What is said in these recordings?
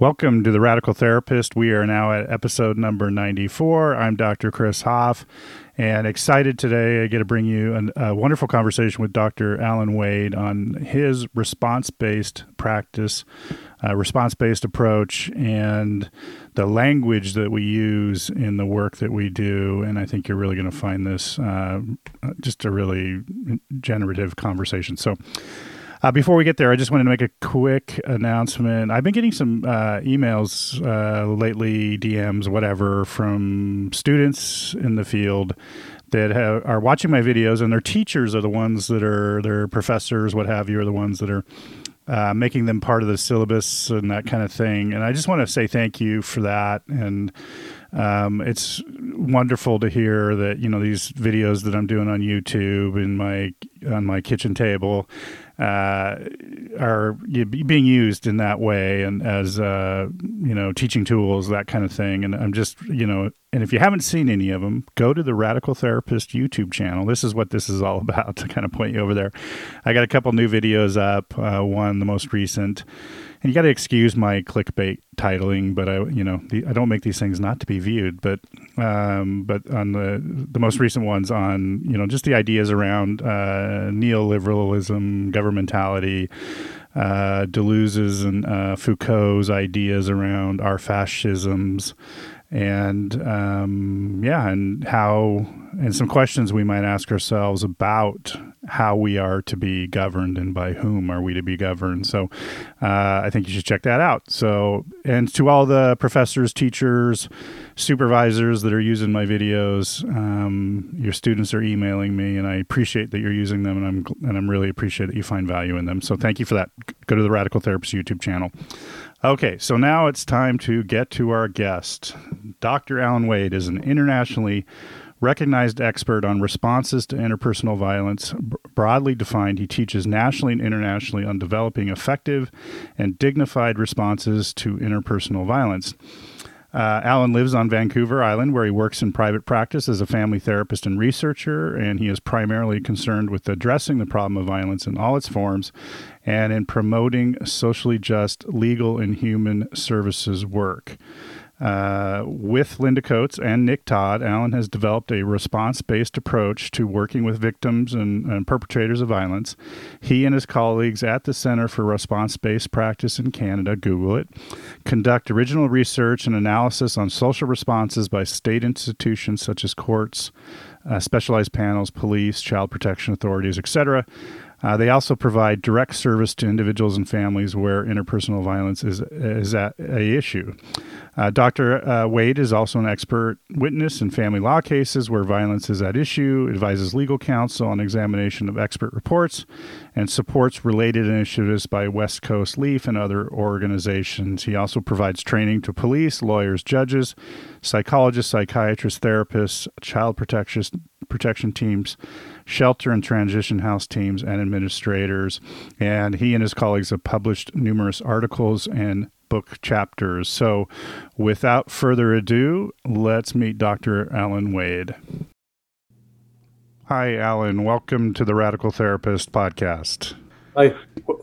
Welcome to the Radical Therapist. We are now at episode number 94. I'm Dr. Chris Hoff and excited today. I get to bring you an, a wonderful conversation with Dr. Allan Wade on his response based practice, uh, response based approach, and the language that we use in the work that we do. And I think you're really going to find this uh, just a really generative conversation. So, uh, before we get there, I just wanted to make a quick announcement. I've been getting some uh, emails uh, lately, DMs, whatever, from students in the field that have, are watching my videos, and their teachers are the ones that are their professors, what have you, are the ones that are uh, making them part of the syllabus and that kind of thing. And I just want to say thank you for that. And um, it's wonderful to hear that you know these videos that I'm doing on YouTube in my on my kitchen table are being used in that way and as uh, you know teaching tools that kind of thing. And i'm just you know and if you haven't seen any of them go to the radical therapist youtube channel. This is what this is all about to kind of point you over there. I got a couple new videos up uh, one the most recent and you got to excuse my clickbait titling, but I, you know, the, I don't make these things not to be viewed. But, um, but on the the most recent ones on, you know, just the ideas around uh, neoliberalism, governmentality, uh, Deleuze's and uh, Foucault's ideas around our fascisms, and um, yeah, and how and some questions we might ask ourselves about how we are to be governed and by whom are we to be governed. So uh, I think you should check that out. So, and to all the professors, teachers, supervisors that are using my videos, um, your students are emailing me, and I appreciate that you're using them, and I'm and I'm really appreciate that you find value in them. So thank you for that. Go to the Radical Therapist YouTube channel. Okay, so now it's time to get to our guest. Dr. Allan Wade is an internationally recognized expert on responses to interpersonal violence. broadly defined, he teaches nationally and internationally on developing effective and dignified responses to interpersonal violence. Uh, Allan lives on Vancouver Island, where he works in private practice as a family therapist and researcher, and he is primarily concerned with addressing the problem of violence in all its forms and in promoting socially just legal and human services work. Uh, with Linda Coates and Nick Todd, Allan has developed a response based approach to working with victims and, and, perpetrators of violence. He and his colleagues at the Center for Response Based Practice in Canada, Google it, conduct original research and analysis on social responses by state institutions such as courts, uh, specialized panels, police, child protection authorities, etc. Uh, they also provide direct service to individuals and families where interpersonal violence is, is at a issue. Uh, Dr. Uh, Wade is also an expert witness in family law cases where violence is at issue, advises legal counsel on examination of expert reports, and supports related initiatives by West Coast Leaf and other organizations. He also provides training to police, lawyers, judges, psychologists, psychiatrists, therapists, child protection, protection teams, shelter and transition house teams, and administrators. And he and his colleagues have published numerous articles and book chapters. So, without further ado, let's meet Dr. Allan Wade. Hi, Allan. Welcome to the Radical Therapist podcast. Hi.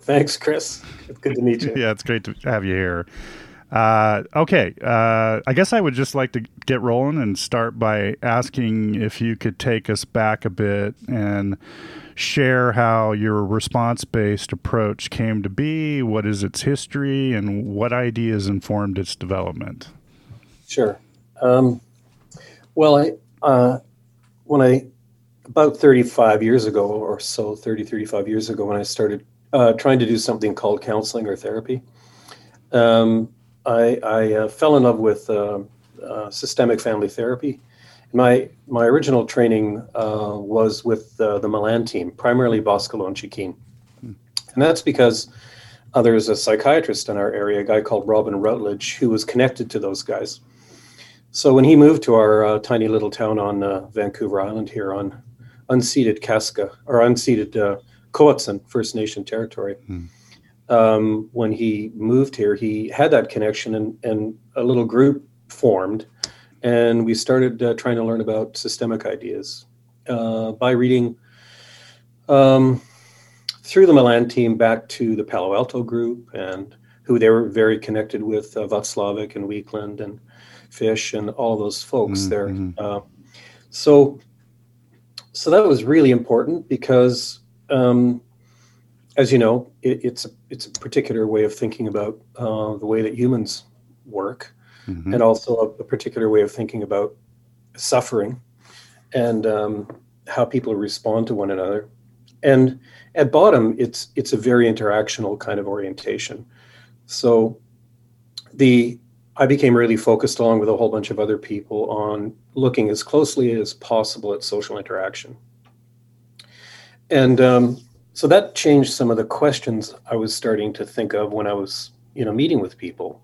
Thanks, Chris. It's good to meet you. yeah, it's great to have you here. Uh, okay. Uh, I guess I would just like to get rolling and start by asking if you could take us back a bit and share how your response based approach came to be, what is its history, and what ideas informed its development. Sure. Um, well, I, uh, when I, about 35 years ago or so, 30, 35 years ago, when I started uh, trying to do something called counseling or therapy, um, I, I uh, fell in love with uh, uh, systemic family therapy my my original training uh, was with uh, the Milan team, primarily Boscolo and Cecchin, hmm. and that's because uh, there's a psychiatrist in our area, a guy called Robin Rutledge, who was connected to those guys. So when he moved to our uh, tiny little town on uh, Vancouver Island here on unceded Kaska or unceded uh, Cowichan First Nation territory. Hmm. Um, when he moved here, he had that connection, and, and a little group formed and we started uh, trying to learn about systemic ideas uh, by reading um, through the Milan team back to the Palo Alto group and who they were very connected with, uh, Watzlawick and Weakland and Fish and all those folks mm-hmm. there. Uh, so, so that was really important because, um, as you know, it, it's a, it's a particular way of thinking about uh, the way that humans work, mm-hmm. and also a, a, particular way of thinking about suffering and um, how people respond to one another. And at bottom, it's it's a very interactional kind of orientation. So the I became really focused along with a whole bunch of other people on looking as closely as possible at social interaction. And um, so that changed some of the questions I was starting to think of when I was, you know, meeting with people.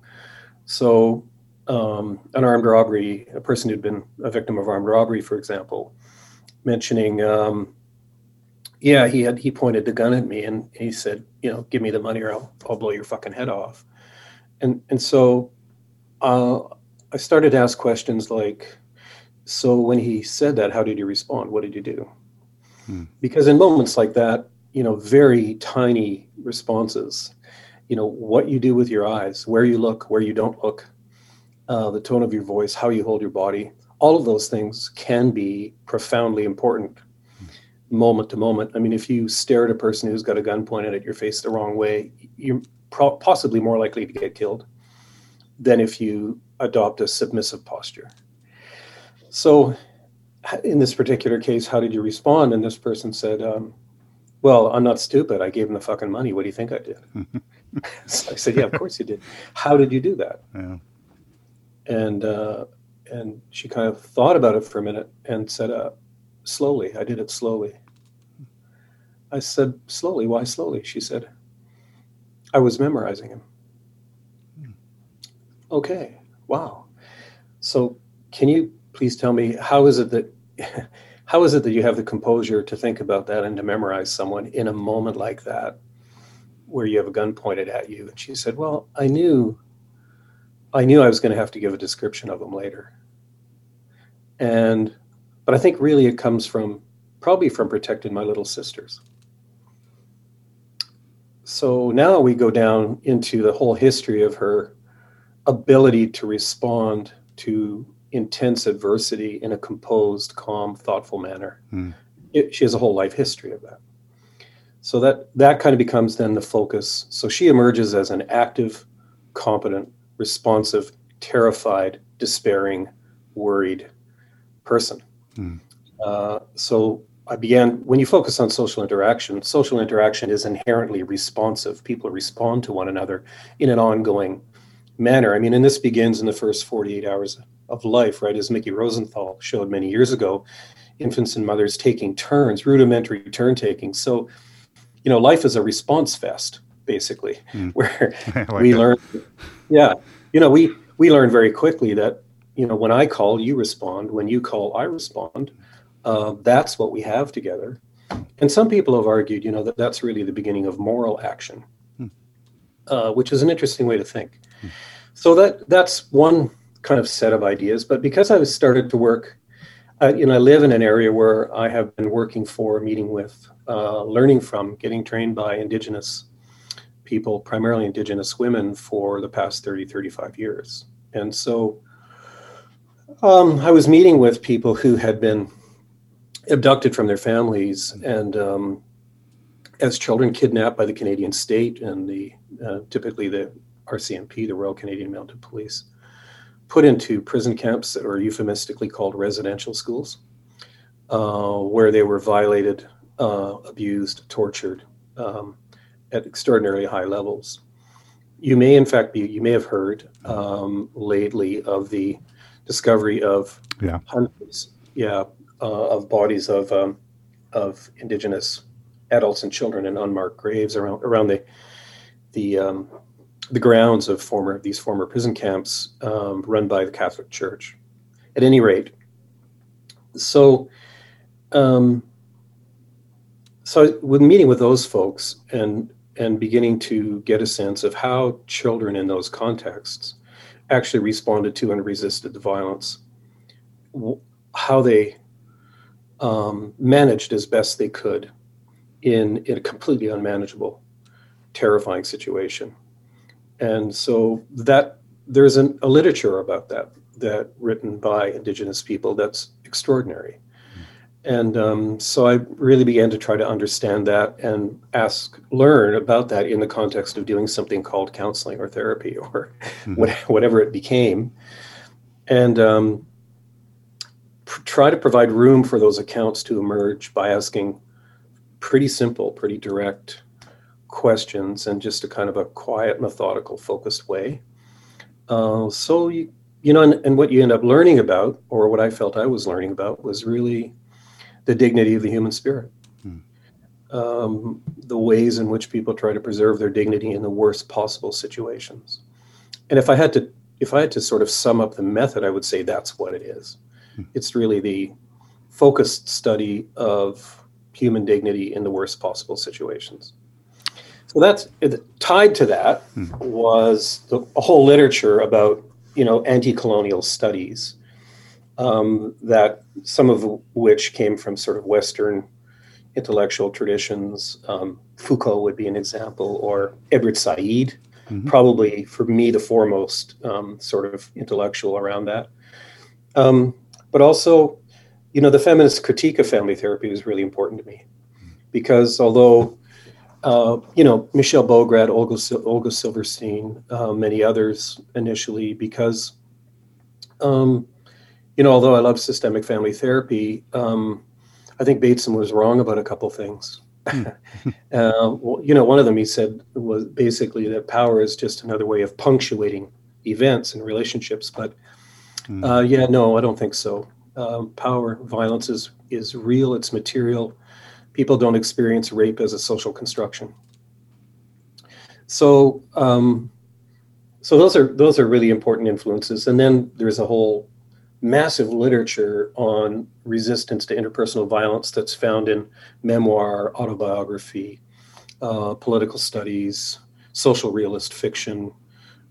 So um, an armed robbery, a person who'd been a victim of armed robbery, for example, mentioning, um, yeah, he had he pointed the gun at me and he said, you know, give me the money or I'll, I'll blow your fucking head off. And and so uh, I started to ask questions like, so when he said that, how did you respond? What did you do? Hmm. Because in moments like that, you know, very tiny responses, you know, what you do with your eyes, where you look, where you don't look, uh, the tone of your voice, how you hold your body, all of those things can be profoundly important moment to moment. I mean, if you stare at a person who's got a gun pointed at your face the wrong way, you're pro- possibly more likely to get killed than if you adopt a submissive posture. So, in this particular case, how did you respond? And this person said, um, Well, I'm not stupid. I gave him the fucking money. What do you think I did? so I said, Yeah, of course you did. How did you do that? Yeah. And, uh, and she kind of thought about it for a minute and said, uh, Slowly. I did it slowly. I said, Slowly. Why slowly? She said, I was memorizing him. Okay. Wow. So can you please tell me how is it that how is it that you have the composure to think about that and to memorize someone in a moment like that where you have a gun pointed at you? And she said, Well, I knew I knew I was going to have to give a description of them later. And but I think really it comes from probably from protecting my little sisters. So now we go down into the whole history of her ability to respond to intense adversity in a composed, calm, thoughtful manner. Mm. It, she has a whole life history of that. So that that kind of becomes then the focus. So she emerges as an active, competent, responsive, terrified, despairing, worried person. Mm. Uh, so I began when you focus on social interaction. Social interaction is inherently responsive. People respond to one another in an ongoing manner. I mean, and this begins in the first 48 hours of life, right? As Mickey Rosenthal showed many years ago, infants and mothers taking turns, rudimentary turn taking. So, you know, life is a response fest, basically, mm. where like we learn, yeah, you know, we we learn very quickly that you know when I call, you respond. When you call, I respond. Uh, that's what we have together. And some people have argued, you know, that that's really the beginning of moral action, hmm. uh, which is an interesting way to think. Hmm. So that that's one kind of set of ideas. But because I started to work, uh, you know, I live in an area where I have been working for, meeting with, uh, learning from, getting trained by Indigenous people, primarily Indigenous women, for the past 30, 35 years. And so um, I was meeting with people who had been abducted from their families and um, as children kidnapped by the Canadian state and the uh, typically the RCMP, the Royal Canadian Mounted Police, put into prison camps that were euphemistically called residential schools, uh, where they were violated, uh, abused, tortured um, at extraordinarily high levels. You may, in fact, be you may have heard um, lately of the discovery of yeah. hundreds, yeah, uh, of bodies of um, of indigenous adults and children in unmarked graves around around the the um, the grounds of former these former prison camps um, run by the Catholic Church. At any rate, so um, so with meeting with those folks and and beginning to get a sense of how children in those contexts actually responded to and resisted the violence, how they um, managed as best they could in, in a completely unmanageable, terrifying situation and so that there's an, a literature about that that written by indigenous people that's extraordinary and um, so i really began to try to understand that and ask learn about that in the context of doing something called counseling or therapy or mm-hmm. whatever it became and um, pr- try to provide room for those accounts to emerge by asking pretty simple pretty direct questions and just a kind of a quiet methodical focused way uh, so you, you know and, and what you end up learning about or what i felt i was learning about was really the dignity of the human spirit. Hmm. Um, the ways in which people try to preserve their dignity in the worst possible situations. And if I had to, if I had to sort of sum up the method, I would say that's what it is. Hmm. It's really the focused study of human dignity in the worst possible situations. So that's tied to that hmm. was the, a whole literature about you know anti-colonial studies um, that some of which came from sort of Western intellectual traditions. Um, Foucault would be an example, or Edward Said, mm-hmm. probably for me the foremost um, sort of intellectual around that. Um, but also, you know, the feminist critique of family therapy was really important to me because although uh, you know, Michelle Bograd, Olga, Olga Silverstein, uh, many others initially, because um, you know, although I love systemic family therapy, um, I think Bateson was wrong about a couple things. Hmm. uh, well, you know, one of them he said was basically that power is just another way of punctuating events and relationships. But mm. uh, yeah, no, I don't think so. Um, power, violence is is real. It's material. People don't experience rape as a social construction. So, um, so those are those are really important influences. And then there's a whole massive literature on resistance to interpersonal violence that's found in memoir, autobiography, uh, political studies, social realist fiction,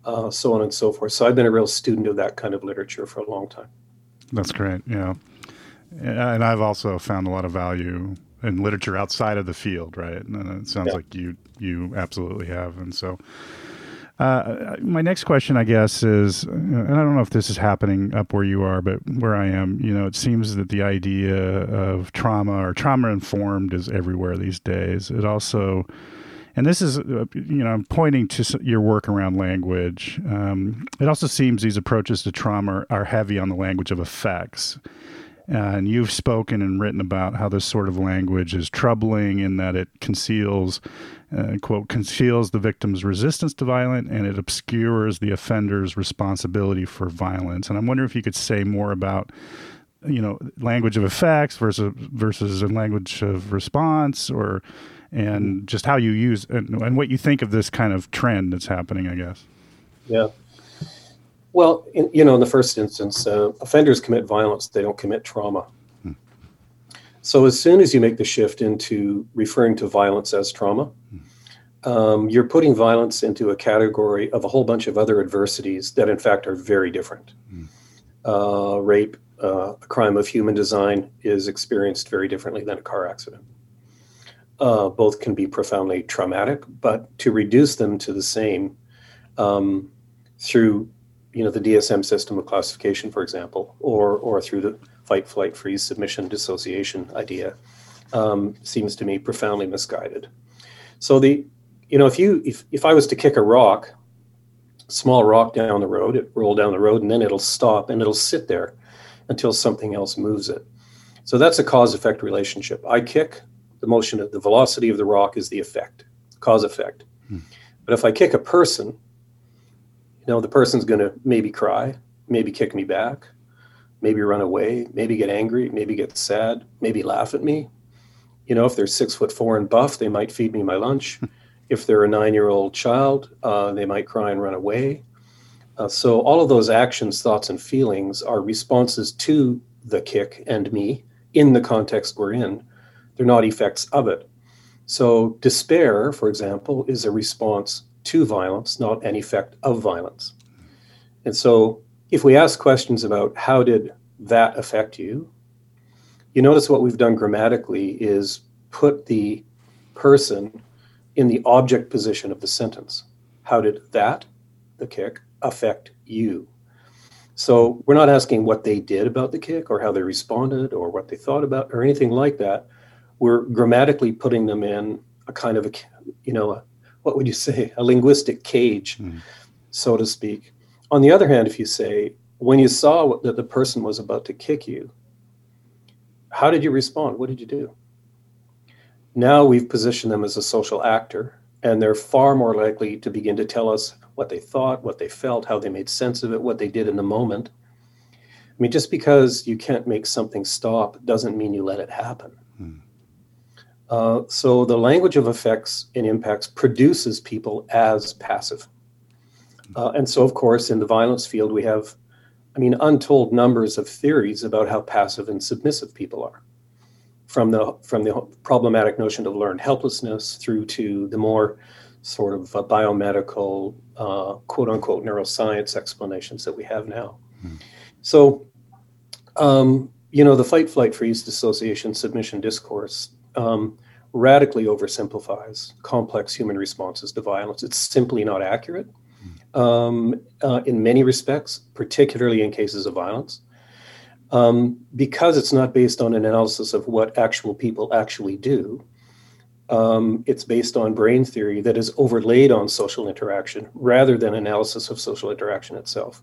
uh, so on and so forth. So I've been a real student of that kind of literature for a long time. That's great. Yeah. And I've also found a lot of value in literature outside of the field, right? And it sounds yeah. like you you absolutely have. And so uh, my next question, I guess, is, and I don't know if this is happening up where you are, but where I am, you know, it seems that the idea of trauma or trauma informed is everywhere these days. It also, and this is, uh, you know, I'm pointing to your work around language. Um, it also seems these approaches to trauma are heavy on the language of effects. And you've spoken and written about how this sort of language is troubling in that it conceals uh, quote, conceals the victim's resistance to violence and it obscures the offender's responsibility for violence. And I'm wondering if you could say more about, you know, language of effects versus versus a language of response, or and just how you use and, and what you think of this kind of trend that's happening. I guess. Yeah. Well, in, you know, in the first instance, uh, offenders commit violence; they don't commit trauma. So as soon as you make the shift into referring to violence as trauma, um, you're putting violence into a category of a whole bunch of other adversities that, in fact, are very different. Mm. Uh, rape, uh, a crime of human design, is experienced very differently than a car accident. Uh, both can be profoundly traumatic, but to reduce them to the same um, through, you know, the DSM system of classification, for example, or or through the fight, flight, freeze, submission, dissociation idea um, seems to me profoundly misguided. So the, you know, if you if if I was to kick a rock, small rock down the road, it roll down the road, and then it'll stop and it'll sit there until something else moves it. So that's a cause effect relationship. I kick, the motion of the velocity of the rock is the effect, cause effect. Hmm. But if I kick a person, you know, the person's going to maybe cry, maybe kick me back, maybe run away, maybe get angry, maybe get sad, maybe laugh at me. You know, if they're six foot four and buff, they might feed me my lunch. if they're a nine year old child, uh, they might cry and run away. Uh, so, all of those actions, thoughts, and feelings are responses to the kick and me in the context we're in. They're not effects of it. So, despair, for example, is a response to violence, not an effect of violence. And so, if we ask questions about how did that affect you, you notice what we've done grammatically is put the person in the object position of the sentence. How did that the kick affect you? So we're not asking what they did about the kick or how they responded or what they thought about or anything like that. We're grammatically putting them in a kind of a, you know, a, what would you say, a linguistic cage, mm. so to speak. On the other hand, if you say, when you saw that the person was about to kick you, how did you respond? What did you do? Now we've positioned them as a social actor, and they're far more likely to begin to tell us what they thought, what they felt, how they made sense of it, what they did in the moment. I mean, just because you can't make something stop doesn't mean you let it happen. Hmm. Uh, so the language of effects and impacts produces people as passive. Uh, and so, of course, in the violence field, we have, I mean, untold numbers of theories about how passive and submissive people are from the from the problematic notion of learned helplessness through to the more sort of uh, biomedical uh, quote unquote neuroscience explanations that we have now. Hmm. So, um, you know, the fight, flight, freeze, dissociation, submission discourse um, radically oversimplifies complex human responses to violence. It's simply not accurate hmm. um, uh, in many respects, particularly in cases of violence um, because it's not based on an analysis of what actual people actually do. Um, it's based on brain theory that is overlaid on social interaction rather than analysis of social interaction itself.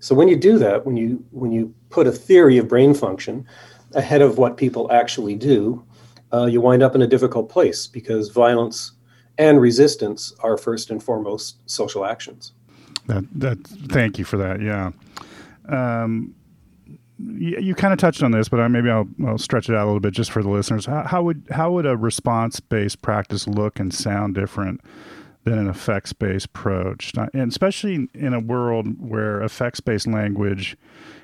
So when you do that, when you when you put a theory of brain function ahead of what people actually do, uh, you wind up in a difficult place because violence and resistance are first and foremost social actions. That, that thank you for that. Yeah. Um, you, you kind of touched on this, but I, maybe I'll, I'll, stretch it out a little bit just for the listeners. How, how would how would a response based practice look and sound different than an effects based approach, and especially in a world where effects based language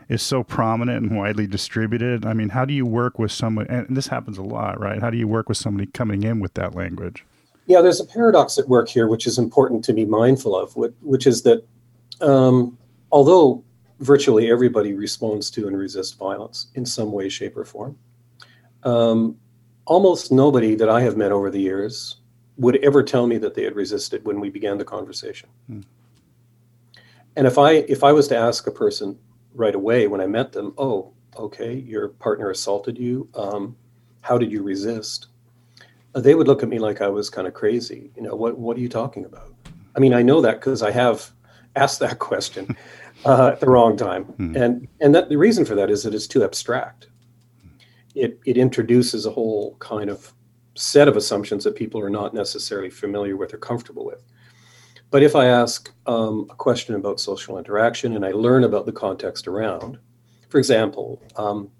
is so prominent and widely distributed? I mean, how do you work with someone? And this happens a lot, right? How do you work with somebody coming in with that language? Yeah, there's a paradox at work here, which is important to be mindful of, which is that um, although virtually everybody responds to and resists violence in some way, shape, or form. Um, almost nobody that I have met over the years would ever tell me that they had resisted when we began the conversation. Hmm. And if I if I was to ask a person right away when I met them, oh, okay, your partner assaulted you. Um, how did you resist? Uh, they would look at me like I was kind of crazy. You know, what what are you talking about? I mean, I know that because I have asked that question uh, at the wrong time. Mm-hmm. And and that the reason for that is that it's too abstract. It it introduces a whole kind of set of assumptions that people are not necessarily familiar with or comfortable with. But if I ask um, a question about social interaction and I learn about the context around, for example, um,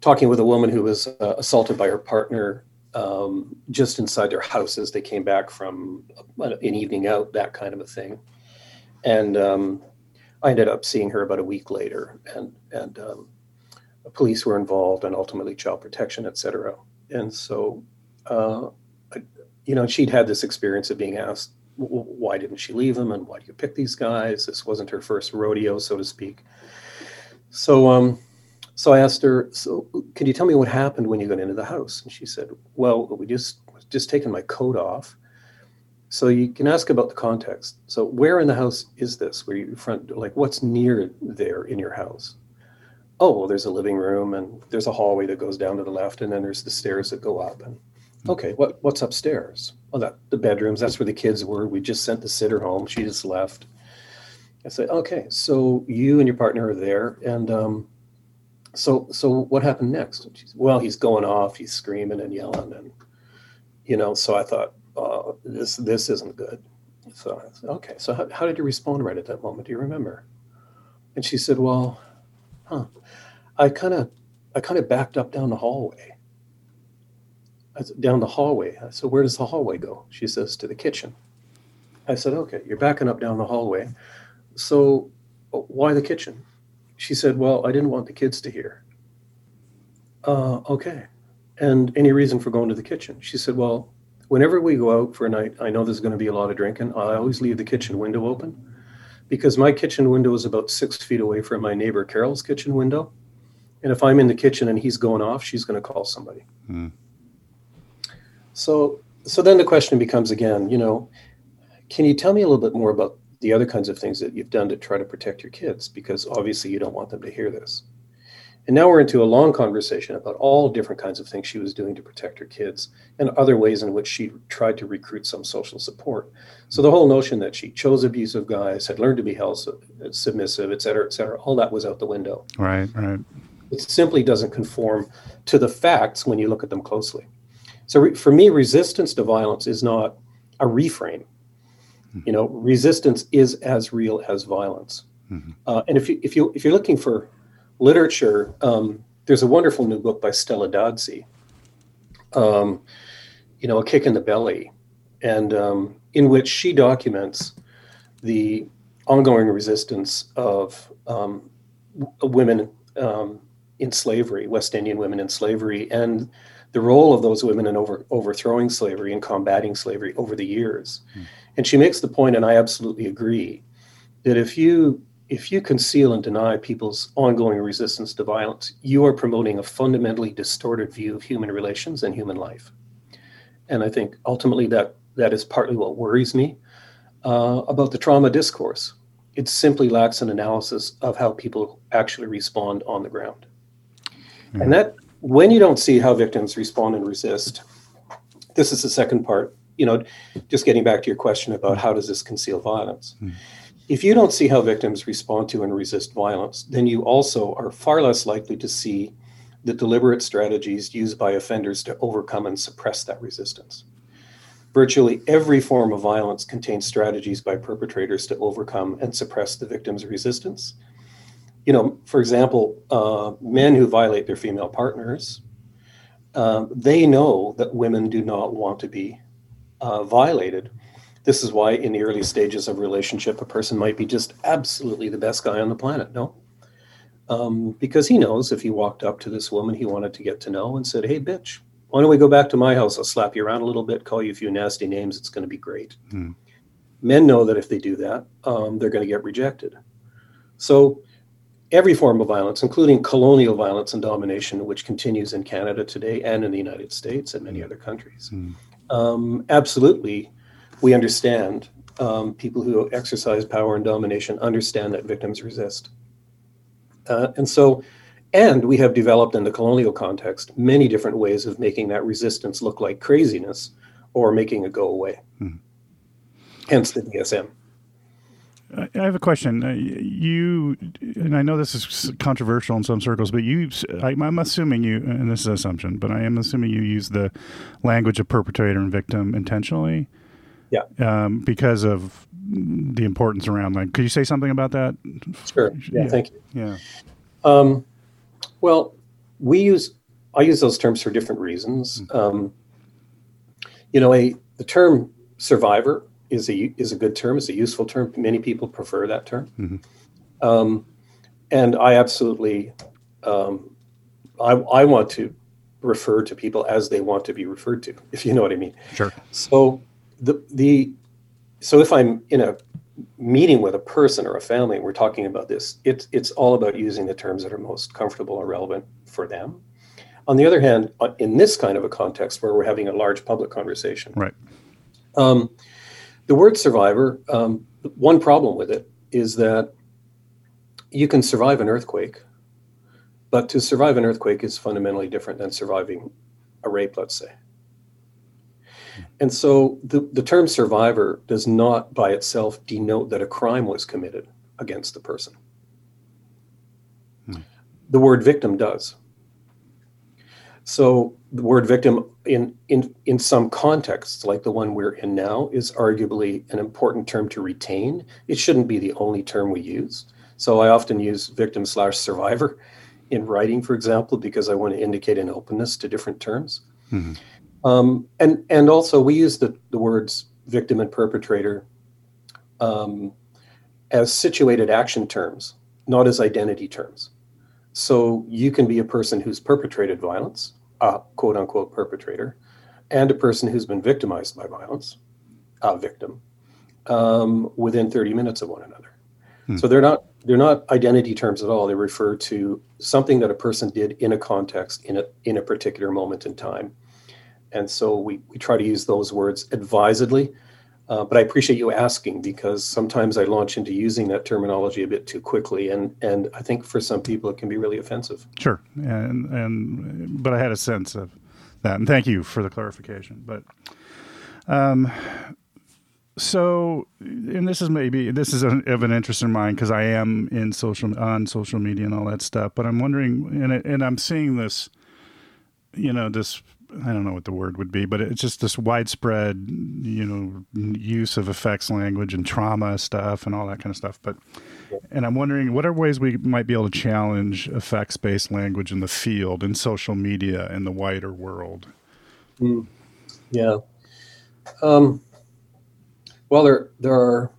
talking with a woman who was uh, assaulted by her partner um, just inside their house as they came back from an evening out, that kind of a thing. And um, I ended up seeing her about a week later, and and um, police were involved, and ultimately child protection, et cetera. And so, uh, I, you know, she'd had this experience of being asked, why didn't she leave him, and why do you pick these guys? This wasn't her first rodeo, so to speak. So, um, so I asked her, so can you tell me what happened when you got into the house? And she said, well, we just just taken my coat off so you can ask about the context. So where in the house is this? Where you front like what's near there in your house? Oh, well, there's a living room and there's a hallway that goes down to the left, and then there's the stairs that go up. And okay, what what's upstairs? Oh, that the bedrooms. That's where the kids were. We just sent the sitter home. She just left. I said, okay, so you and your partner are there, and um, so so what happened next? Said, well, he's going off. He's screaming and yelling, and you know. So I thought, uh, this this isn't good. So I said, okay. So how, how did you respond right at that moment? Do you remember? And she said, well, huh. I kind of I kind of backed up down the hallway. Down the hallway. I said, where does the hallway go? She says, to the kitchen. I said, okay, you're backing up down the hallway. So why the kitchen? She said, well, I didn't want the kids to hear. Uh, okay. And any reason for going to the kitchen? She said, well, whenever we go out for a night, I know there's going to be a lot of drinking. I always leave the kitchen window open because my kitchen window is about six feet away from my neighbor Carol's kitchen window. And if I'm in the kitchen and he's going off, she's going to call somebody. Hmm. So, so then the question becomes again, you know, can you tell me a little bit more about the other kinds of things that you've done to try to protect your kids, because obviously you don't want them to hear this. And now we're into a long conversation about all different kinds of things she was doing to protect her kids and other ways in which she tried to recruit some social support. So the whole notion that she chose abusive guys, had learned to be held submissive, et cetera, et cetera, all that was out the window. Right, right. It simply doesn't conform to the facts when you look at them closely. So re- for me, resistance to violence is not a reframe. Mm-hmm. You know, resistance is as real as violence. Mm-hmm. Uh, and if you if you if you're looking for literature, um, there's a wonderful new book by Stella Dadzie, um, you know, A Kick in the Belly, and um, in which she documents the ongoing resistance of um, women um, in slavery, West Indian women in slavery, and the role of those women in over, overthrowing slavery and combating slavery over the years. Mm. And she makes the point, and I absolutely agree, that if you if you conceal and deny people's ongoing resistance to violence, you are promoting a fundamentally distorted view of human relations and human life. And I think ultimately that that is partly what worries me uh, about the trauma discourse. It simply lacks an analysis of how people actually respond on the ground. Mm-hmm. And that when you don't see how victims respond and resist, this is the second part. You know, just getting back to your question about how does this conceal violence? Mm-hmm if you don't see how victims respond to and resist violence, then you also are far less likely to see the deliberate strategies used by offenders to overcome and suppress that resistance. Virtually every form of violence contains strategies by perpetrators to overcome and suppress the victim's resistance. You know, for example, uh, men who violate their female partners, uh, they know that women do not want to be uh, violated this is why, in the early stages of relationship, a person might be just absolutely the best guy on the planet. No, um, because he knows if he walked up to this woman he wanted to get to know and said, "Hey, bitch, why don't we go back to my house? I'll slap you around a little bit, call you a few nasty names. It's going to be great." Hmm. Men know that if they do that, um, they're going to get rejected. So every form of violence, including colonial violence and domination, which continues in Canada today and in the United States and many other countries. Mm. Um, absolutely we understand um, people who exercise power and domination understand that victims resist. Uh, and so, and we have developed in the colonial context many different ways of making that resistance look like craziness or making it go away. Hmm. Hence the DSM. I have a question. Uh, you, and I know this is controversial in some circles, but you, I, am assuming you, and this is an assumption, but I am assuming you use the language of perpetrator and victim intentionally. Yeah. Um, because of the importance around like, could you say something about that? Sure. Yeah. yeah. Thank you. Yeah. Um, well, we use I use those terms for different reasons. Mm-hmm. Um, you know, a the term survivor is a is a good term. It's a useful term. Many people prefer that term. Mm-hmm. Um, and I absolutely, um, I, I want to refer to people as they want to be referred to, if you know what I mean. Sure. So the the so if I'm in a meeting with a person or a family and we're talking about this, it's it's all about using the terms that are most comfortable or relevant for them. On the other hand, uh, in this kind of a context where we're having a large public conversation, right? Um, the word survivor, um, one problem with it is that you can survive an earthquake, but to survive an earthquake is fundamentally different than surviving a rape, let's say. And so the, the term survivor does not by itself denote that a crime was committed against the person. Hmm. The word victim does. So the word victim in, in, in some contexts, like the one we're in now, is arguably an important term to retain. It shouldn't be the only term we use. So I often use victim slash survivor in writing, for example, because I want to indicate an openness to different terms. Mm-hmm. Um, and and also we use the, the words victim and perpetrator um, as situated action terms, not as identity terms. So you can be a person who's perpetrated violence, a quote unquote perpetrator, and a person who's been victimized by violence, a victim, um, within 30 minutes of one another. Hmm. So they're not they're not identity terms at all. They refer to something that a person did in a context in a in a particular moment in time and so we, we try to use those words advisedly. Uh, but I appreciate you asking because sometimes I launch into using that terminology a bit too quickly, and and I think for some people it can be really offensive. Sure, and and but I had a sense of that, and thank you for the clarification. But um, so, and this is maybe this is a, of an interest in mine because I am in social on social media and all that stuff. But I'm wondering, and and I'm seeing this, you know, this I don't know what the word would be, but it's just this widespread, you know, use of effects language and trauma stuff and all that kind of stuff. But, and I'm wondering what are ways we might be able to challenge effects based language in the field, in social media, in the wider world? Mm. Yeah. Um, well, there, there are,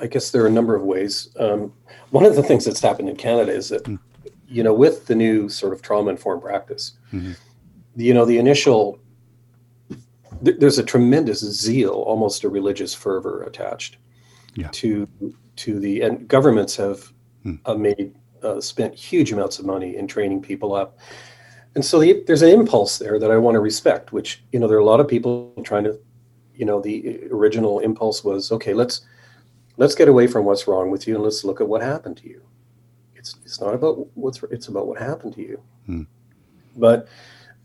I guess there are a number of ways. Um, one of the things that's happened in Canada is that, mm. you know, with the new sort of trauma informed practice, mm-hmm you know the initial there's a tremendous zeal almost a religious fervor attached yeah. to to the and governments have hmm. uh, made uh, spent huge amounts of money in training people up and so the, there's an impulse there that i want to respect which you know there are a lot of people trying to you know the original impulse was okay let's let's get away from what's wrong with you and let's look at what happened to you it's it's not about what's it's about what happened to you hmm. but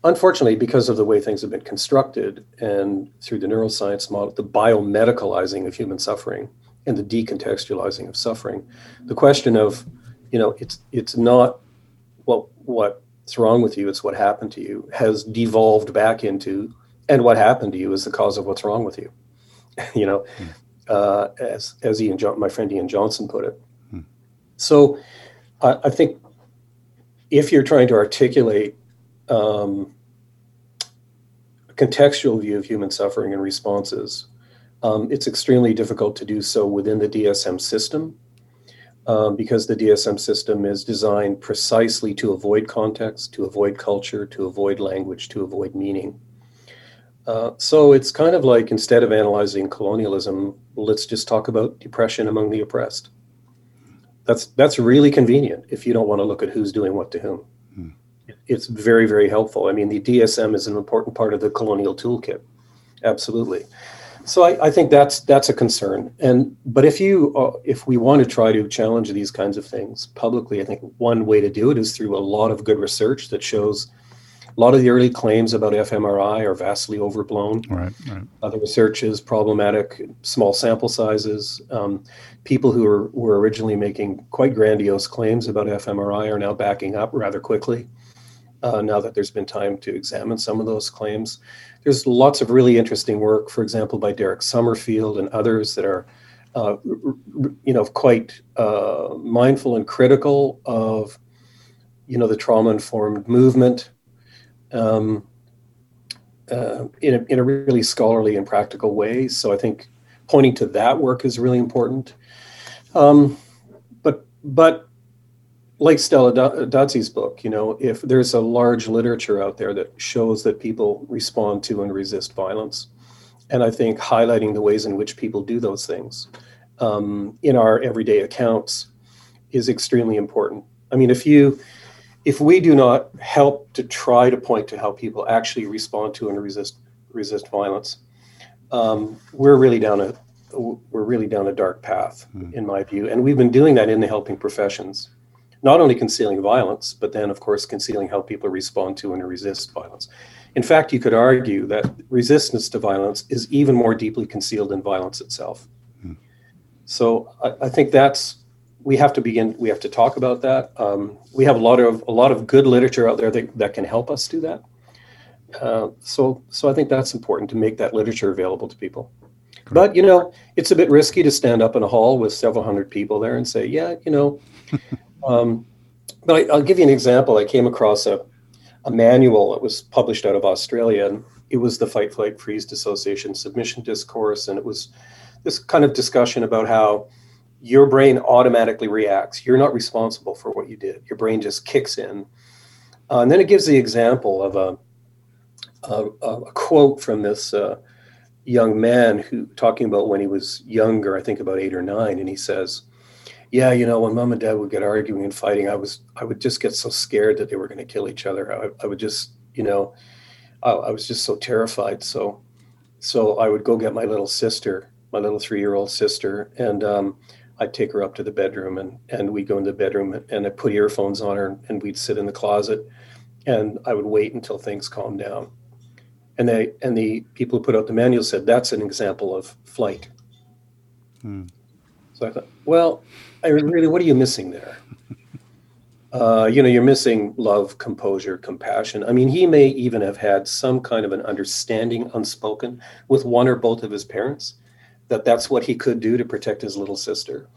unfortunately, because of the way things have been constructed and through the neuroscience model, the biomedicalizing of human suffering and the decontextualizing of suffering, the question of, you know, it's it's not what what's wrong with you, it's what happened to you, has devolved back into, and what happened to you is the cause of what's wrong with you. you know, mm. uh, as as Ian, John, my friend Ian Johnson put it. Mm. So, I, I think if you're trying to articulate um, contextual view of human suffering and responses. Um, it's extremely difficult to do so within the DSM system um, because the DSM system is designed precisely to avoid context, to avoid culture, to avoid language, to avoid meaning. Uh, so it's kind of like instead of analyzing colonialism, let's just talk about depression among the oppressed. That's that's really convenient if you don't want to look at who's doing what to whom it's very very helpful i mean the dsm is an important part of the colonial toolkit absolutely so I, I think that's that's a concern and but if you uh, if we want to try to challenge these kinds of things publicly i think one way to do it is through a lot of good research that shows a lot of the early claims about fMRI are vastly overblown. Right, right. Other research is problematic, small sample sizes. Um, people who were, were originally making quite grandiose claims about fMRI are now backing up rather quickly uh, now that there's been time to examine some of those claims. There's lots of really interesting work, for example, by Derek Summerfield and others that are, uh, you know, quite uh, mindful and critical of, you know, the trauma-informed movement um, uh, in, a, in a really scholarly and practical way. So I think pointing to that work is really important. Um, but but like Stella Dadzie's book, you know, if there's a large literature out there that shows that people respond to and resist violence, and I think highlighting the ways in which people do those things um, in our everyday accounts is extremely important. I mean, if you if we do not help to try to point to how people actually respond to and resist resist violence, um, we're really down a we're really down a dark path, mm. in my view. And we've been doing that in the helping professions not only concealing violence, but then, of course, concealing how people respond to and resist violence. In fact, you could argue that resistance to violence is even more deeply concealed than violence itself. Hmm. So I, I, think that's we have to begin. We have to talk about that. Um, we have a lot of a lot of good literature out there that, that can help us do that. Uh, so so I think that's important to make that literature available to people. Correct. But you know, it's a bit risky to stand up in a hall with several hundred people there and say, "Yeah, you know, Um, but I, will give you an example. I came across a, a manual that was published out of Australia, and it was the Fight, Flight, Freeze Dissociation Submission Discourse, and it was this kind of discussion about how your brain automatically reacts. You're not responsible for what you did. Your brain just kicks in, uh, and then it gives the example of a a, a quote from this uh, young man who talking about when he was younger, I think about eight or nine, and he says yeah, you know, when mom and dad would get arguing and fighting, I was, I would just get so scared that they were going to kill each other. I, I would just, you know, I, I, was just so terrified. So So I would go get my little sister, my little three-year-old sister, and um, I'd take her up to the bedroom, and and we'd go into the bedroom, and I'd put earphones on her, and we'd sit in the closet, and I would wait until things calmed down. And they and the people who put out the manual said that's an example of flight. Hmm. So I thought, well, I really, what are you missing there? Uh, you know, you're missing love, composure, compassion. I mean, he may even have had some kind of an understanding unspoken with one or both of his parents that that's what he could do to protect his little sister.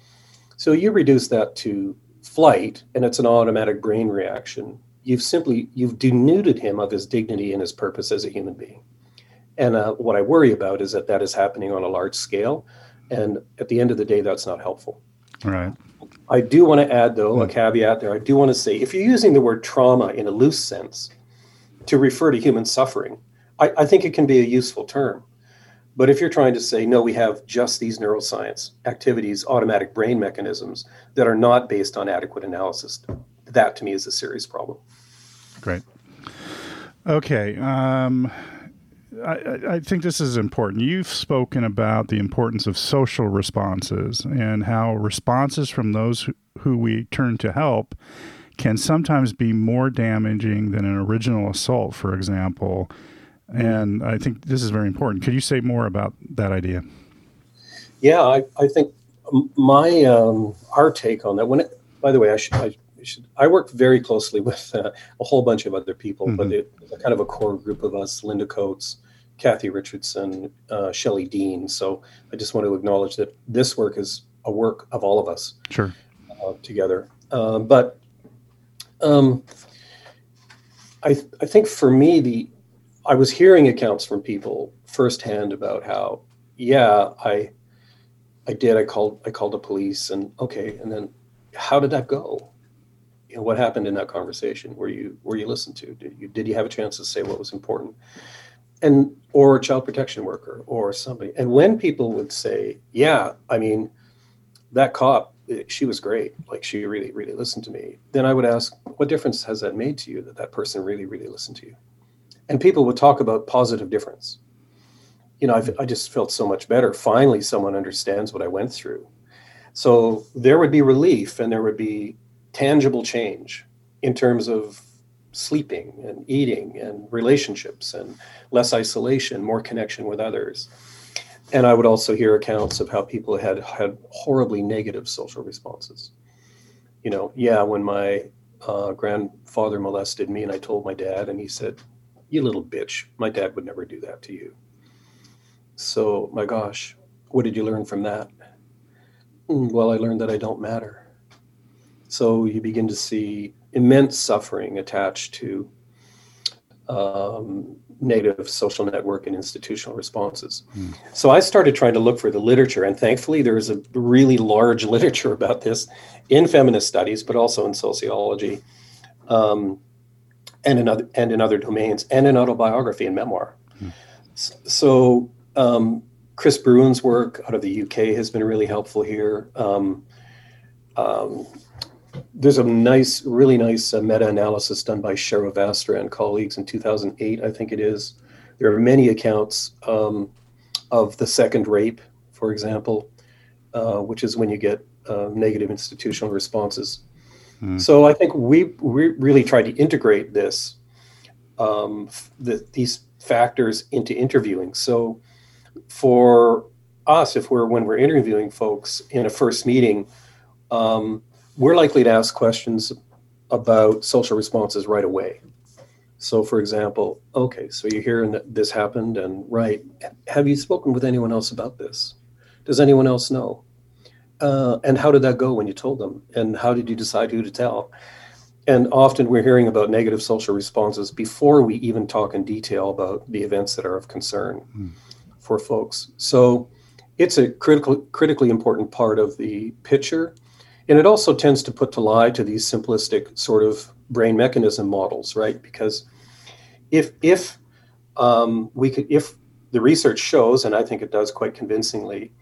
So you reduce that to flight, and it's an automatic brain reaction. You've simply you've denuded him of his dignity and his purpose as a human being. And uh, what I worry about is that that is happening on a large scale, and at the end of the day, that's not helpful. Right. I do want to add, though, a caveat there. I do want to say if you're using the word trauma in a loose sense to refer to human suffering, I, I think it can be a useful term. But if you're trying to say, no, we have just these neuroscience activities, automatic brain mechanisms that are not based on adequate analysis, that to me is a serious problem. Great. Okay. Um, I, I, think this is important. You've spoken about the importance of social responses and how responses from those who, who we turn to help can sometimes be more damaging than an original assault, for example. And I think this is very important. Could you say more about that idea? Yeah, I, I think my um, our take on that. When it, by the way, I should I, should, I work very closely with uh, a whole bunch of other people, mm-hmm. but it, kind of a core group of us: Linda Coates, Cathy Richardson, uh, Shelley Dean. So I just want to acknowledge that this work is a work of all of us. Sure. Uh, together, uh, but um, I I think for me the I was hearing accounts from people firsthand about how yeah I I did I called I called the police and okay and then how did that go? You know what happened in that conversation? Were you were you listened to? Did you did you have a chance to say what was important? and or a child protection worker or somebody. And when people would say, "Yeah, I mean, that cop, she was great. Like she really, really listened to me," then I would ask, "What difference has that made to you that that person really, really listened to you?" And people would talk about positive difference. You know, I've, I just felt so much better. Finally, someone understands what I went through. So there would be relief, and there would be tangible change in terms of sleeping and eating and relationships and less isolation, more connection with others. And I would also hear accounts of how people had had horribly negative social responses. You know, yeah, when my uh, grandfather molested me and I told my dad, and he said, You little bitch, my dad would never do that to you. So, my gosh, what did you learn from that? Hmm, well, I learned that I don't matter. So you begin to see immense suffering attached to um, negative social network and institutional responses. Mm. So I started trying to look for the literature, and thankfully, there is a really large literature about this in feminist studies, but also in sociology, um, and in other and in other domains, and in autobiography and memoir. Mm. So um, Chris Brewin's work out of the UK has been really helpful here. Um, um there's a nice, really nice uh, meta-analysis done by Sherivastra and colleagues in 2008, I think it is. There are many accounts um, of the second rape, for example, uh, which is when you get uh, negative institutional responses. Mm. So I think we, we really tried to integrate this, um, the, these factors into interviewing. So for us, if we're when we're interviewing folks in a first meeting, um, we're likely to ask questions about social responses right away. So, for example, okay, so you're hearing that this happened, and right, have you spoken with anyone else about this? Does anyone else know? Uh, and how did that go when you told them? And how did you decide who to tell? And often we're hearing about negative social responses before we even talk in detail about the events that are of concern mm. for folks. So it's a critical, critically important part of the picture and it also tends to put to lie to these simplistic sort of brain mechanism models, right? Because if if um, we could, if the research shows, and I think it does quite convincingly,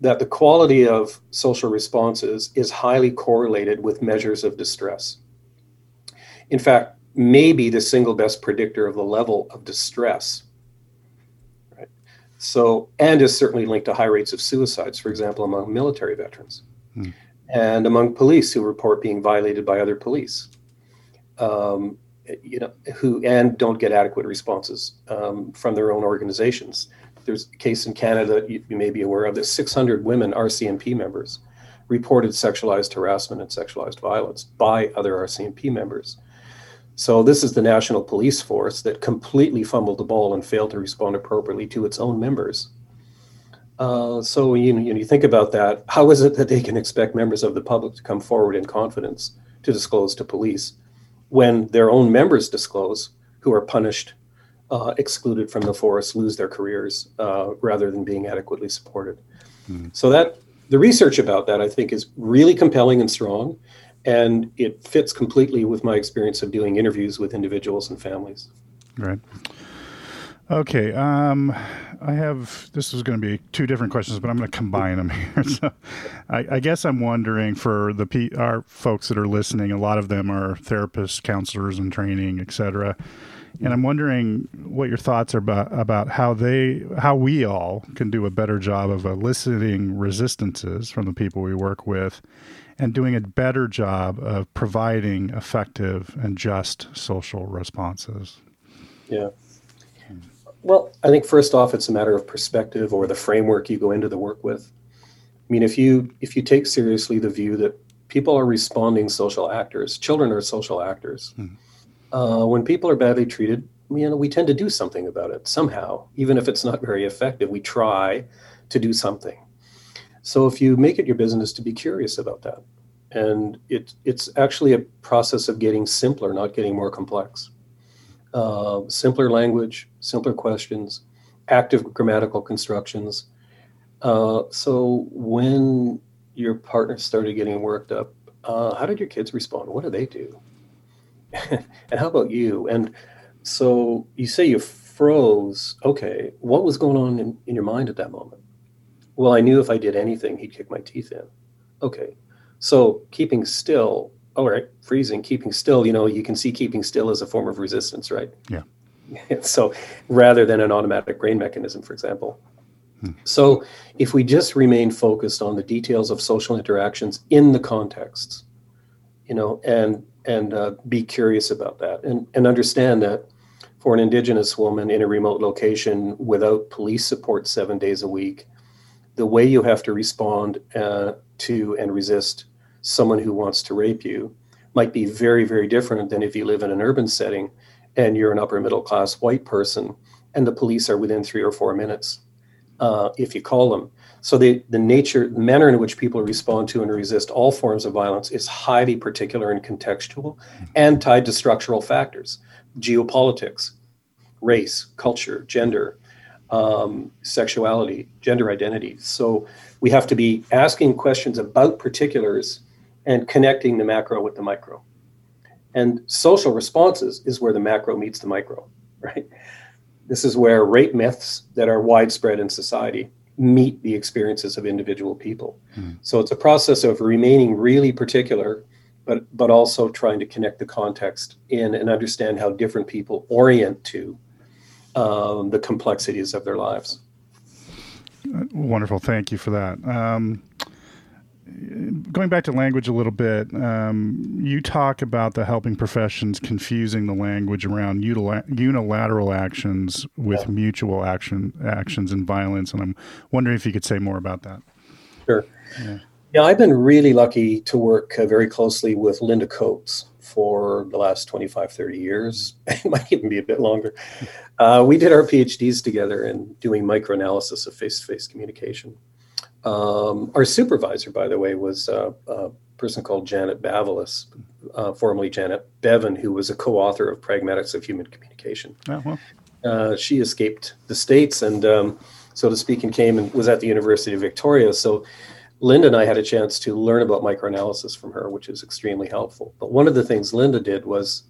that the quality of social responses is highly correlated with measures of distress. In fact, maybe the single best predictor of the level of distress. Right? so, and is certainly linked to high rates of suicides, for example, among military veterans hmm. And among police who report being violated by other police. Um, you know, who and don't get adequate responses um, from their own organizations. There's a case in Canada you, you may be aware of that 600 women RCMP members reported sexualized harassment and sexualized violence by other RCMP members. So this is the National Police Force that completely fumbled the ball and failed to respond appropriately to its own members. Uh, so you, you, you think about that. How is it that they can expect members of the public to come forward in confidence to disclose to police when their own members disclose, who are punished, uh, excluded from the force, lose their careers uh, rather than being adequately supported? Mm-hmm. So that the research about that I think is really compelling and strong and it fits completely with my experience of doing interviews with individuals and families. Right. Okay. Um, I have this is going to be two different questions, but I'm going to combine them here. So, I, I guess I'm wondering for the P, our folks that are listening, a lot of them are therapists, counselors, and training, etc. And I'm wondering what your thoughts are about about how they, how we all can do a better job of eliciting resistances from the people we work with, and doing a better job of providing effective and just social responses. Yeah. Well, I think first off, it's a matter of perspective or the framework you go into the work with. I mean, if you if you take seriously the view that people are responding social actors, children are social actors. Mm. Uh, when people are badly treated, you know, we tend to do something about it somehow, even if it's not very effective. We try to do something. So if you make it your business to be curious about that, and it, it's actually a process of getting simpler, not getting more complex. Uh, simpler language, simpler questions, active grammatical constructions. Uh, so when your partner started getting worked up, uh, how did your kids respond? What do they do? and how about you? And so you say you froze. Okay, what was going on in, in your mind at that moment? Well, I knew if I did anything, he'd kick my teeth in. Okay. So keeping still, all right, freezing, keeping still, you know, you can see keeping still as a form of resistance, right? Yeah. so rather than an automatic brain mechanism, for example. Hmm. So if we just remain focused on the details of social interactions in the contexts, you know, and and uh, be curious about that and, and understand that for an indigenous woman in a remote location without police support seven days a week the way you have to respond uh, to and resist someone who wants to rape you might be very, very different than if you live in an urban setting and you're an upper middle class white person and the police are within three or four minutes uh, if you call them. So the, the nature, the manner in which people respond to and resist all forms of violence is highly particular and contextual and tied to structural factors, geopolitics, race, culture, gender, um, sexuality, gender identity. So we have to be asking questions about particulars and connecting the macro with the micro. And social responses is where the macro meets the micro, right? This is where rape myths that are widespread in society meet the experiences of individual people. Mm. So it's a process of remaining really particular, but but also trying to connect the context in and understand how different people orient to um, the complexities of their lives. Wonderful. Thank you for that. Um, going back to language a little bit, um, you talk about the helping professions confusing the language around unilateral actions with yeah. mutual action actions and violence, and I'm wondering if you could say more about that. Sure. Yeah, yeah I've been really lucky to work uh, very closely with Linda Coates, for the last 25, 30 years. it might even be a bit longer. Uh, we did our PhDs together in doing microanalysis of face to face communication. Um, our supervisor, by the way, was uh, a person called Janet Bavelas, uh, formerly Janet Beavin, who was a co author of Pragmatics of Human Communication. Well. Uh, she escaped the States and, um, so to speak, and came and was at the University of Victoria. So Linda and I had a chance to learn about microanalysis from her, which is extremely helpful. But one of the things Linda did was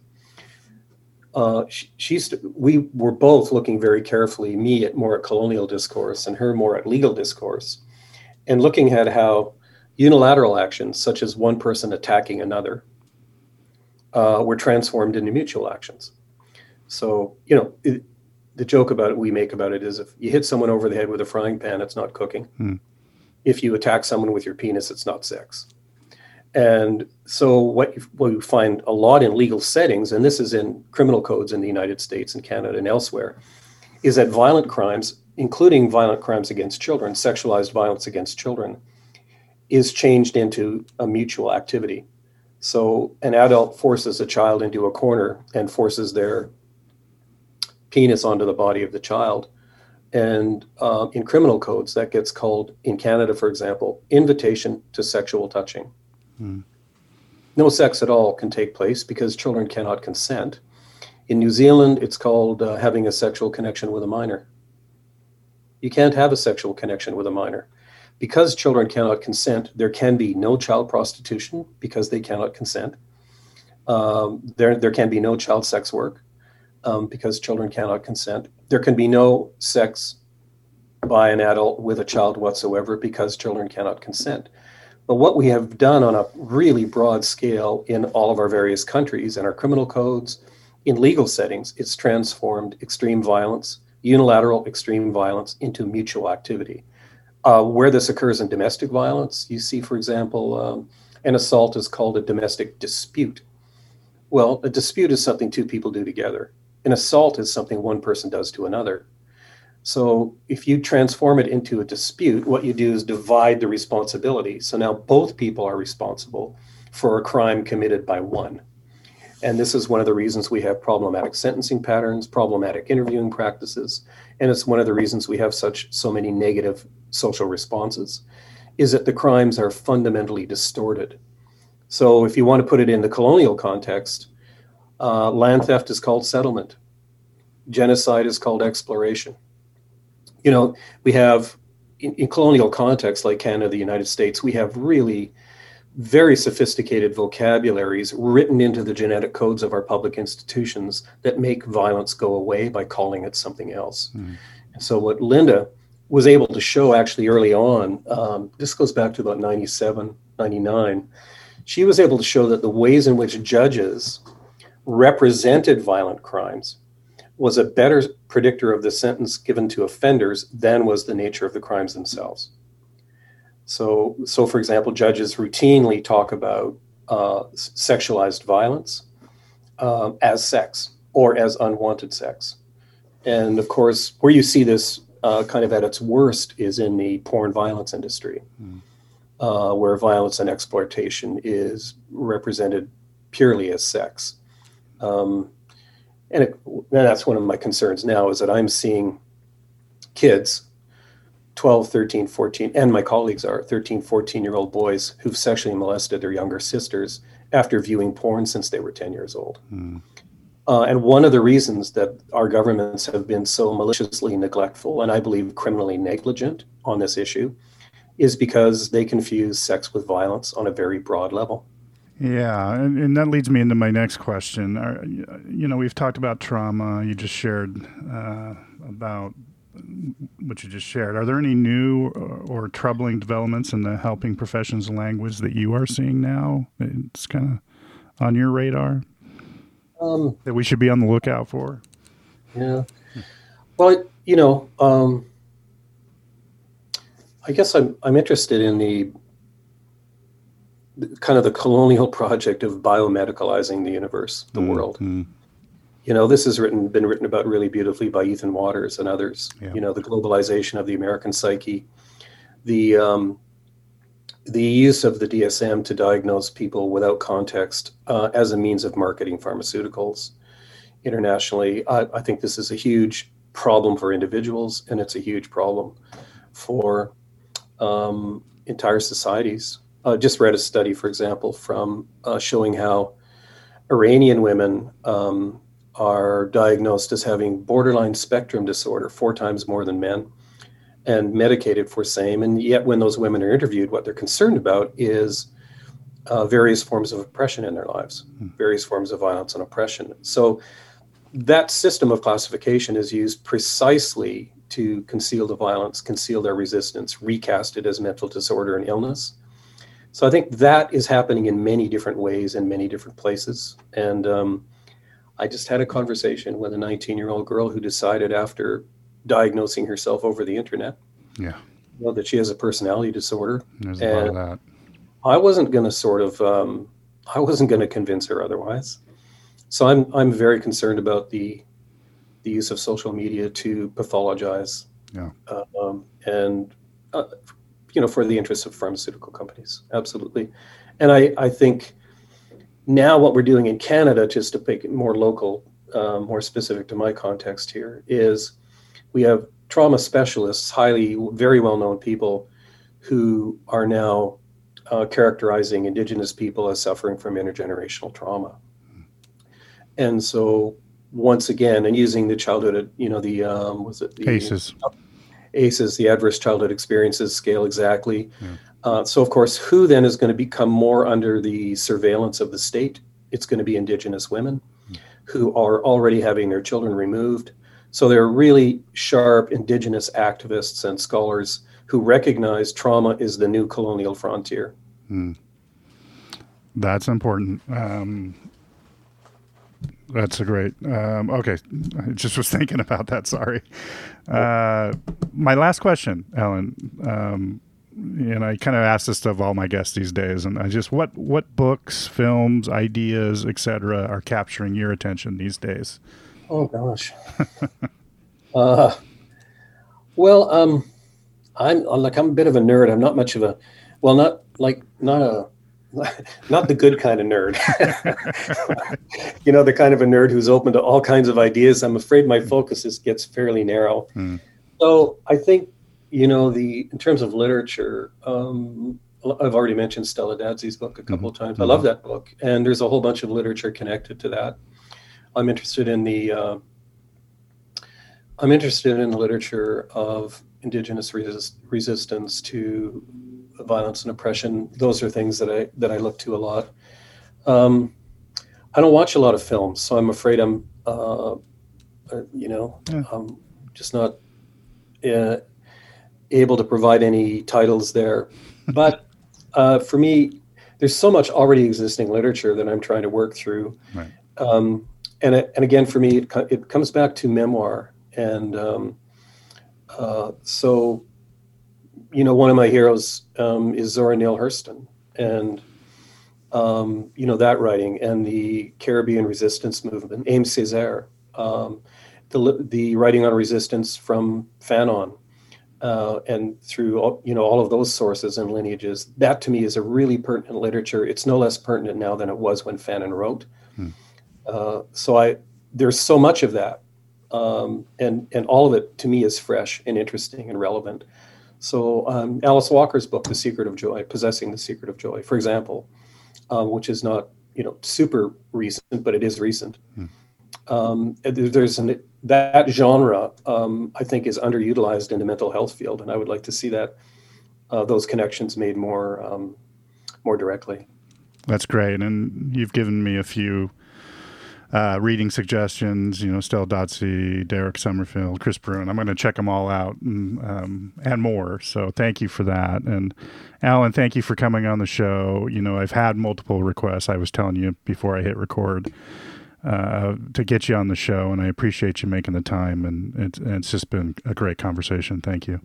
uh, she, she's we were both looking very carefully, me at more at colonial discourse and her more at legal discourse, and looking at how unilateral actions, such as one person attacking another, uh, were transformed into mutual actions. So you know, it, the joke about it we make about it is if you hit someone over the head with a frying pan, it's not cooking. Hmm. If you attack someone with your penis, it's not sex. And so, what you, what you find a lot in legal settings, and this is in criminal codes in the United States and Canada and elsewhere, is that violent crimes, including violent crimes against children, sexualized violence against children, is changed into a mutual activity. So, an adult forces a child into a corner and forces their penis onto the body of the child. And uh, in criminal codes, that gets called, in Canada, for example, invitation to sexual touching. Hmm. No sex at all can take place because children cannot consent. In New Zealand, it's called uh, having a sexual connection with a minor. You can't have a sexual connection with a minor. Because children cannot consent, there can be no child prostitution because they cannot consent. Um, there, there can be no child sex work um, because children cannot consent. There can be no sex by an adult with a child whatsoever because children cannot consent. But what we have done on a really broad scale in all of our various countries and our criminal codes, in legal settings, it's transformed extreme violence, unilateral extreme violence, into mutual activity. Uh, where this occurs in domestic violence, you see, for example, um, an assault is called a domestic dispute. Well, a dispute is something two people do together. An assault is something one person does to another. So if you transform it into a dispute, what you do is divide the responsibility. So now both people are responsible for a crime committed by one. And this is one of the reasons we have problematic sentencing patterns, problematic interviewing practices, and it's one of the reasons we have such so many negative social responses is that the crimes are fundamentally distorted. So if you want to put it in the colonial context, uh, land theft is called settlement. Genocide is called exploration you know, we have in, in colonial contexts like Canada, the United States, we have really very sophisticated vocabularies written into the genetic codes of our public institutions that make violence go away by calling it something else. Mm. And so, what Linda was able to show actually early on, um, this goes back to about 97, 99, she was able to show that the ways in which judges represented violent crimes was a better predictor of the sentence given to offenders than was the nature of the crimes themselves. So, so for example, judges routinely talk about uh, sexualized violence uh, as sex or as unwanted sex. And of course, where you see this uh, kind of at its worst is in the porn violence industry, mm. where violence and exploitation is represented purely as sex. Um, and, it, and that's one of my concerns now is that i'm seeing kids 12 13 14 and my colleagues are 13 14 year old boys who've sexually molested their younger sisters after viewing porn since they were 10 years old mm. uh, and one of the reasons that our governments have been so maliciously neglectful and i believe criminally negligent on this issue is because they confuse sex with violence on a very broad level yeah, and, and that leads me into my next question. Are, you know, we've talked about trauma. You just shared uh, about what you just shared. Are there any new or, or troubling developments in the helping professions language that you are seeing now? It's kind of on your radar um, that we should be on the lookout for. Yeah. Well, you know, um, I guess I'm I'm interested in the kind of the colonial project of biomedicalizing the universe, the mm-hmm. world. You know, this has written been written about really beautifully by Ethan Watters and others. Yeah. You know, the globalization of the American psyche, the um, the use of the DSM to diagnose people without context uh, as a means of marketing pharmaceuticals internationally. I, I think this is a huge problem for individuals, and it's a huge problem for um, entire societies uh, just read a study, for example, from uh, showing how Iranian women um, are diagnosed as having borderline spectrum disorder four times more than men and medicated for same. And yet, when those women are interviewed, what they're concerned about is uh, various forms of oppression in their lives, hmm. various forms of violence and oppression. So, that system of classification is used precisely to conceal the violence, conceal their resistance, recast it as mental disorder and illness so I think that is happening in many different ways in many different places. And um, I just had a conversation with a 19 year old girl who decided after diagnosing herself over the internet, yeah, you know, that she has a personality disorder. There's a lot of that. I wasn't going to sort of, um, I wasn't going to convince her otherwise. So I'm, I'm very concerned about the, the use of social media to pathologize, Yeah. um, and uh, you know, for the interests of pharmaceutical companies, absolutely. And I, I think now what we're doing in Canada, just to make it more local, uh, more specific to my context here, is we have trauma specialists, highly, very well-known people, who are now uh, characterizing Indigenous people as suffering from intergenerational trauma. And so, once again, and using the childhood, you know, the um, was it the Cases. ACEs, the Adverse Childhood Experiences Scale, exactly. Yeah. Uh, so, of course, who then is going to become more under the surveillance of the state? It's going to be Indigenous women who are already having their children removed. So, there are really sharp Indigenous activists and scholars who recognize trauma is the new colonial frontier. That's important. Um, that's a great. Um, okay, I just was thinking about that. Sorry. Uh, my last question, Allan, um, and I kind of ask this of all my guests these days, and I just what what books, films, ideas, etc., are capturing your attention these days? Oh gosh. uh, well, um, I'm I'm like I'm a bit of a nerd. I'm not much of a, well, not like not a, not the good kind of nerd. you know, the kind of a nerd who's open to all kinds of ideas. I'm afraid my focus is gets fairly narrow. Hmm. So I think you know the in terms of literature. Um, I've already mentioned Stella Dadzie's book a couple of times. I love that book, and there's a whole bunch of literature connected to that. I'm interested in the uh, I'm interested in the literature of indigenous resist, resistance to violence and oppression. Those are things that I that I look to a lot. Um, I don't watch a lot of films, so I'm afraid I'm uh, uh, you know Yeah. I'm just not uh, able to provide any titles there. But uh, for me, there's so much already existing literature that I'm trying to work through. Right. Um, and it- and again, for me, it, it comes back to memoir, and um, uh, so you know, one of my heroes um, is Zora Neale Hurston, and um, you know that writing and the Caribbean resistance movement, Aimé Césaire, um, the the writing on resistance from Fanon, uh, and through all, you know all of those sources and lineages. That to me is a really pertinent literature. It's no less pertinent now than it was when Fanon wrote. Uh, so I there's so much of that, um, and and all of it to me is fresh and interesting and relevant. So um, Alice Walker's book, The Secret of Joy, Possessing the Secret of Joy, for example, um, which is not you know super recent, but it is recent. Um, there's an that genre um, I think is underutilized in the mental health field, and I would like to see that uh, those connections made more um, more directly. That's great, and you've given me a few uh, reading suggestions. You know, Stella Dadzie, Derek Summerfield, Chris Brewin. I'm going to check them all out and um, and more. So thank you for that. And Allan, thank you for coming on the show. You know, I've had multiple requests. I was telling you before I hit record uh, to get you on the show, and I appreciate you making the time. And it's, it's just been a great conversation. Thank you.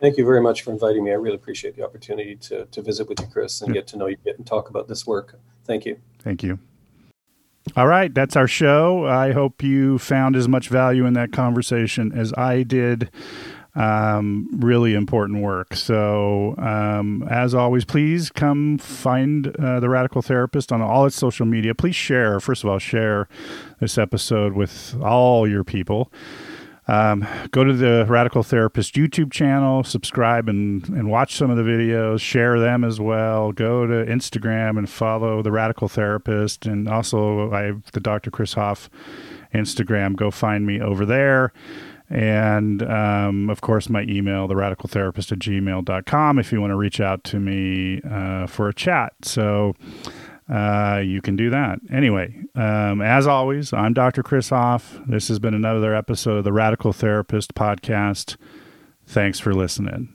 Thank you very much for inviting me. I really appreciate the opportunity to, to visit with you, Chris, and get to know you and talk about this work. Thank you. Thank you. All right, that's our show. I hope you found as much value in that conversation as I did. Um, really important work. So, um, as always, please come find uh, the Radical Therapist on all its social media. Please share, first of all, share this episode with all your people. Um, go to the Radical Therapist YouTube channel, subscribe and, and watch some of the videos, share them as well. Go to Instagram and follow the Radical Therapist. And also, I have the Dr. Chris Hoff Instagram. Go find me over there. And um, of course, my email, the radical therapist at gmail.com, if you want to reach out to me uh, for a chat. So, uh, you can do that. Anyway, um, as always, I'm Dr. Chris Hoff. This has been another episode of the Radical Therapist podcast. Thanks for listening.